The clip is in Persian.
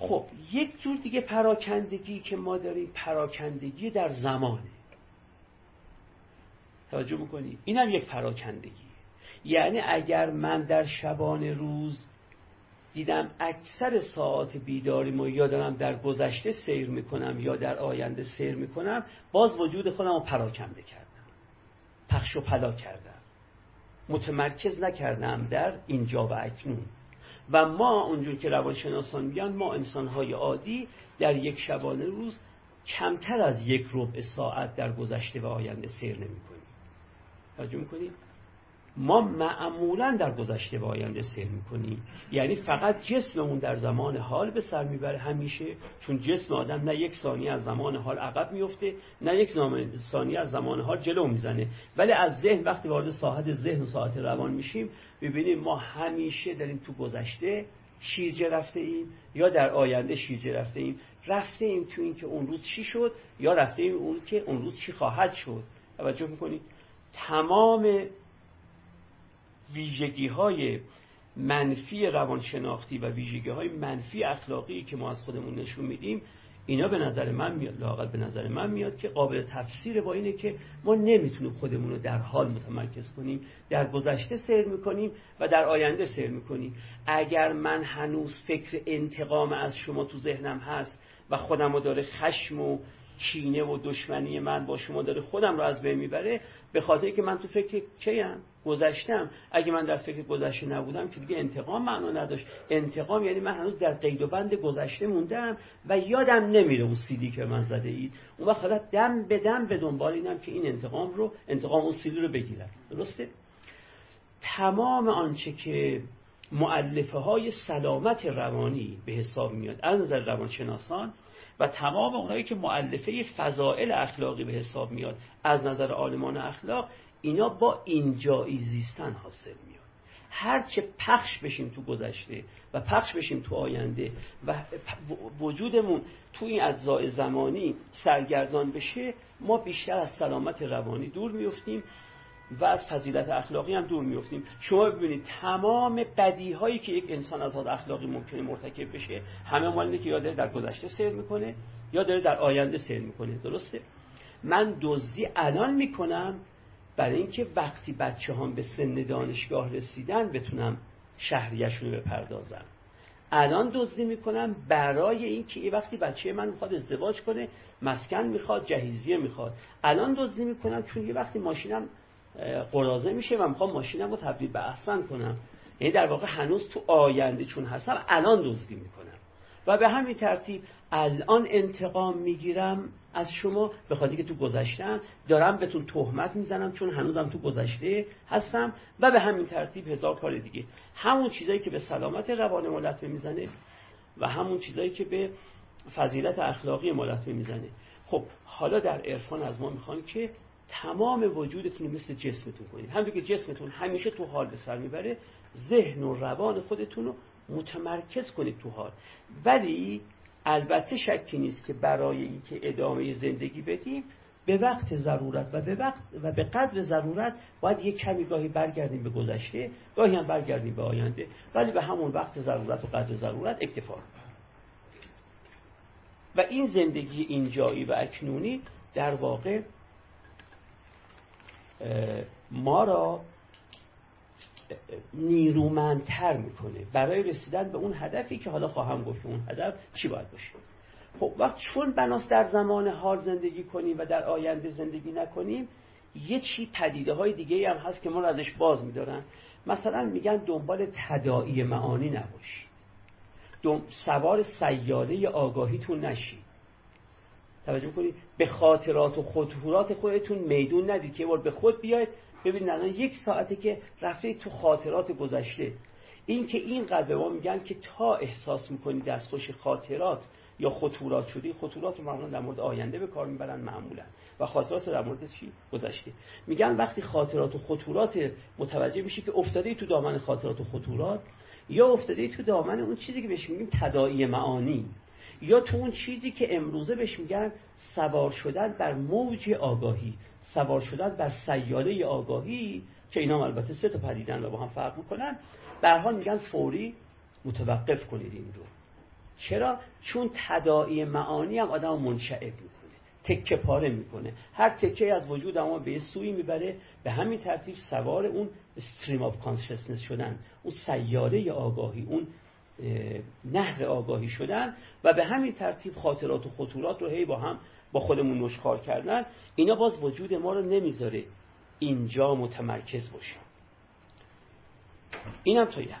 خب یک جور دیگه پراکندگی که ما داریم پراکندگی در زمانه. توجه می‌کنی اینم یک پراکندگی. یعنی اگر من در شبان روز دیدم اکثر ساعت بیداری و یا دارم در گذشته سیر می‌کنم یا در آینده سیر می‌کنم باز وجود خودم رو پراکنده کردم. پخش و پلا کردم. متمرکز نکردم در اینجا و اکنون. و ما اونجور که روانشناسان میگن ما انسانهای عادی در یک شبانه روز کمتر از یک ربع ساعت در گذشته و آینده سیر نمی کنیم توجه می‌کنید؟ ما معمولا در گذشته و آینده سیر می‌کنیم. یعنی فقط جسممون در زمان حال به سر می‌بره همیشه چون جسم آدم نه یک ثانیه از زمان حال عقب میفته نه یک ثانیه از زمان حال جلو می‌زنه. ولی از ذهن وقتی وارد ساحت ذهن و ساحت روان میشیم ببینیم ما همیشه داریم تو گذشته شیرجه رفته ایم یا در آینده شیرجه رفته ایم رفته ایم تو این که اون روز چی شد یا رفته ایم اون که اون روز چی خواهد شد. توجه می‌کنید؟ تمام ویژگی های منفی روانشناختی و ویژگی های منفی اخلاقی که ما از خودمون نشون میدیم اینا به نظر من میاد لاقل به نظر من میاد که قابل تفسیر با اینه که ما نمی‌تونیم خودمون رو در حال متمرکز کنیم در گذشته سیر می‌کنیم و در آینده سیر می‌کنیم. اگر من هنوز فکر انتقام از شما تو ذهنم هست و خودم رو داره خشم و کینه و دشمنی من با شما داره خودم رو از بین می‌بره به خاطر که من تو فکر کیم گذشتم. اگه من در فکر گذشته نبودم که دیگه انتقام معنا نداشت. انتقام یعنی من هنوز در قید و بند گذشته موندم و یادم نمیره اون سیدی که من زده اید. اون وقت حالا دم به دم به دنبال اینم که این انتقام رو انتقام اون سیدی رو بگیرم. درسته؟ تمام آنچه که معلفه های سلامت روانی به حساب میاد از نظر روانشناسان و تمام اونایی که معلفه فضائل اخلاقی به حساب میاد از نظر آلمان اخلاق اینا با اینجایی زیستن حاصل میاد. هرچه پخش بشیم تو گذشته و پخش بشیم تو آینده و وجودمون تو این اجزای زمانی سرگردان بشه ما بیشتر از سلامت روانی دور میفتیم. و از فضیلت اخلاقی هم دور میفتیم شما ببینید تمام بدی هایی که یک انسان از اخلاقی ممکنه مرتکب بشه همه مال که یا داره در گذشته سیر می‌کنه یا داره در آینده سیر می‌کنه. درسته؟ من دزدی الان می‌کنم برای اینکه وقتی بچه هم به سن دانشگاه رسیدن بتونم شهریشون رو بپردازم. الان دزدی می‌کنم برای اینکه یه وقتی بچه من می‌خواد ازدواج کنه مسکن می‌خواد جهیزیه می‌خواد. الان دزدی می‌کنم چون یه وقتی ماشینم قرازه میشه و می‌خوام ماشینم رو تبدیل به احسن کنم. یعنی در واقع هنوز تو آینده چون هستم الان دزدی می‌کنم. و به همین ترتیب الان انتقام می‌گیرم از شما به خاطر که تو گذشتم دارم بهتون تهمت می‌زنم چون هنوزم تو گذشته هستم و به همین ترتیب هزار کار دیگه. همون چیزایی که به سلامت روان ما می‌زنه و همون چیزایی که به فضیلت اخلاقی ما می‌زنه. خب حالا در عرفان از ما می‌خوان که تمام وجودتون رو مثل جسمتون کنید. همونطور که جسمتون همیشه تو حال به سر می‌بره ذهن و روان خودتون رو متمرکز کنید تو حال. ولی البته شکی نیست که برای اینکه ادامه زندگی بدیم به وقت ضرورت و به وقت و به قدر ضرورت باید یک کمی گاهی برگردیم به گذشته گاهی هم برگردیم به آینده. ولی به همون وقت ضرورت و قدر ضرورت اکتفا و این زندگی اینجایی و اکنونی در واقع ما را نیرومندتر می‌کنه. برای رسیدن به اون هدفی که حالا خواهم گفت اون هدف چی باید باشه؟ خب وقت چون بناس در زمان حال زندگی کنیم و در آینده زندگی نکنیم یه چی پدیده های دیگه هم هست که ما رو ازش باز میدارن. مثلا میگن دنبال تداعی معانی نباشید. سوار سیاره آگاهیتون نشید. توجه کنید. به خاطرات و خطورات خودتون میدون ندید. که بار به خود بیاید ببینید الان یک ساعته که رفته تو خاطرات گذشته. این که این به ما میگن که تا احساس می‌کنید دستخوش خاطرات یا خطورات شدی خطورات رو معمولا در مورد آینده به کار می‌برن معمولا. و خاطرات در مورد چی؟ گذشته. میگن وقتی خاطرات و خطورات متوجه میشی که افتاده تو دامن خاطرات و خطورات یا افتاده تو دامن اون چیزی که بهش میگیم تداعی معانی. یا تو اون چیزی که امروزه بهش میگن سوار شدن بر موج آگاهی سوار شدن بر سیاله آگاهی که اینا البته سه تا پدیدن و با هم فرق می‌کنن. حال میگن فوری متوقف کنید این رو. چرا؟ چون تداعی معانی هم آدم منشعب می‌کنه تکه پاره می‌کنه. هر تکه از وجود ما به سویی می‌بره. به همین ترتیب سوار اون stream of consciousness شدن اون سیاله آگاهی اون نهر آگاهی شدن و به همین ترتیب خاطرات و خطورات رو هی با هم با خودمون نشخوار کردن اینا باز وجود ما رو نمی‌ذاره اینجا متمرکز باشیم. اینم تا یه